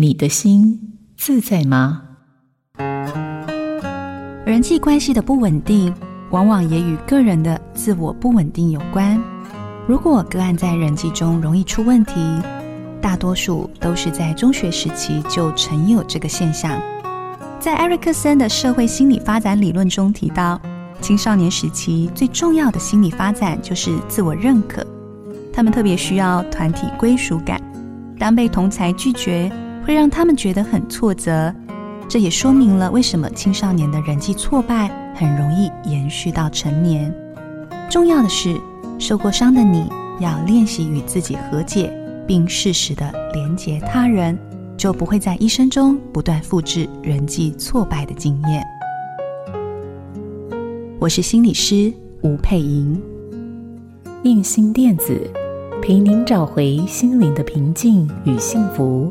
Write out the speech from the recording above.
你的心自在吗？人际关系的不稳定，往往也与个人的自我不稳定有关。如果个案在人际中容易出问题，大多数都是在中学时期就曾有这个现象。在艾瑞克森的社会心理发展理论中提到，青少年时期最重要的心理发展就是自我认可，他们特别需要团体归属感。当被同才拒绝，会让他们觉得很挫折，这也说明了为什么青少年的人际挫败很容易延续到成年。重要的是，受过伤的你要练习与自己和解，并适时的连结他人，就不会在一生中不断复制人际挫败的经验。我是心理师吴佩莹，印心电子陪您找回心灵的平静与幸福。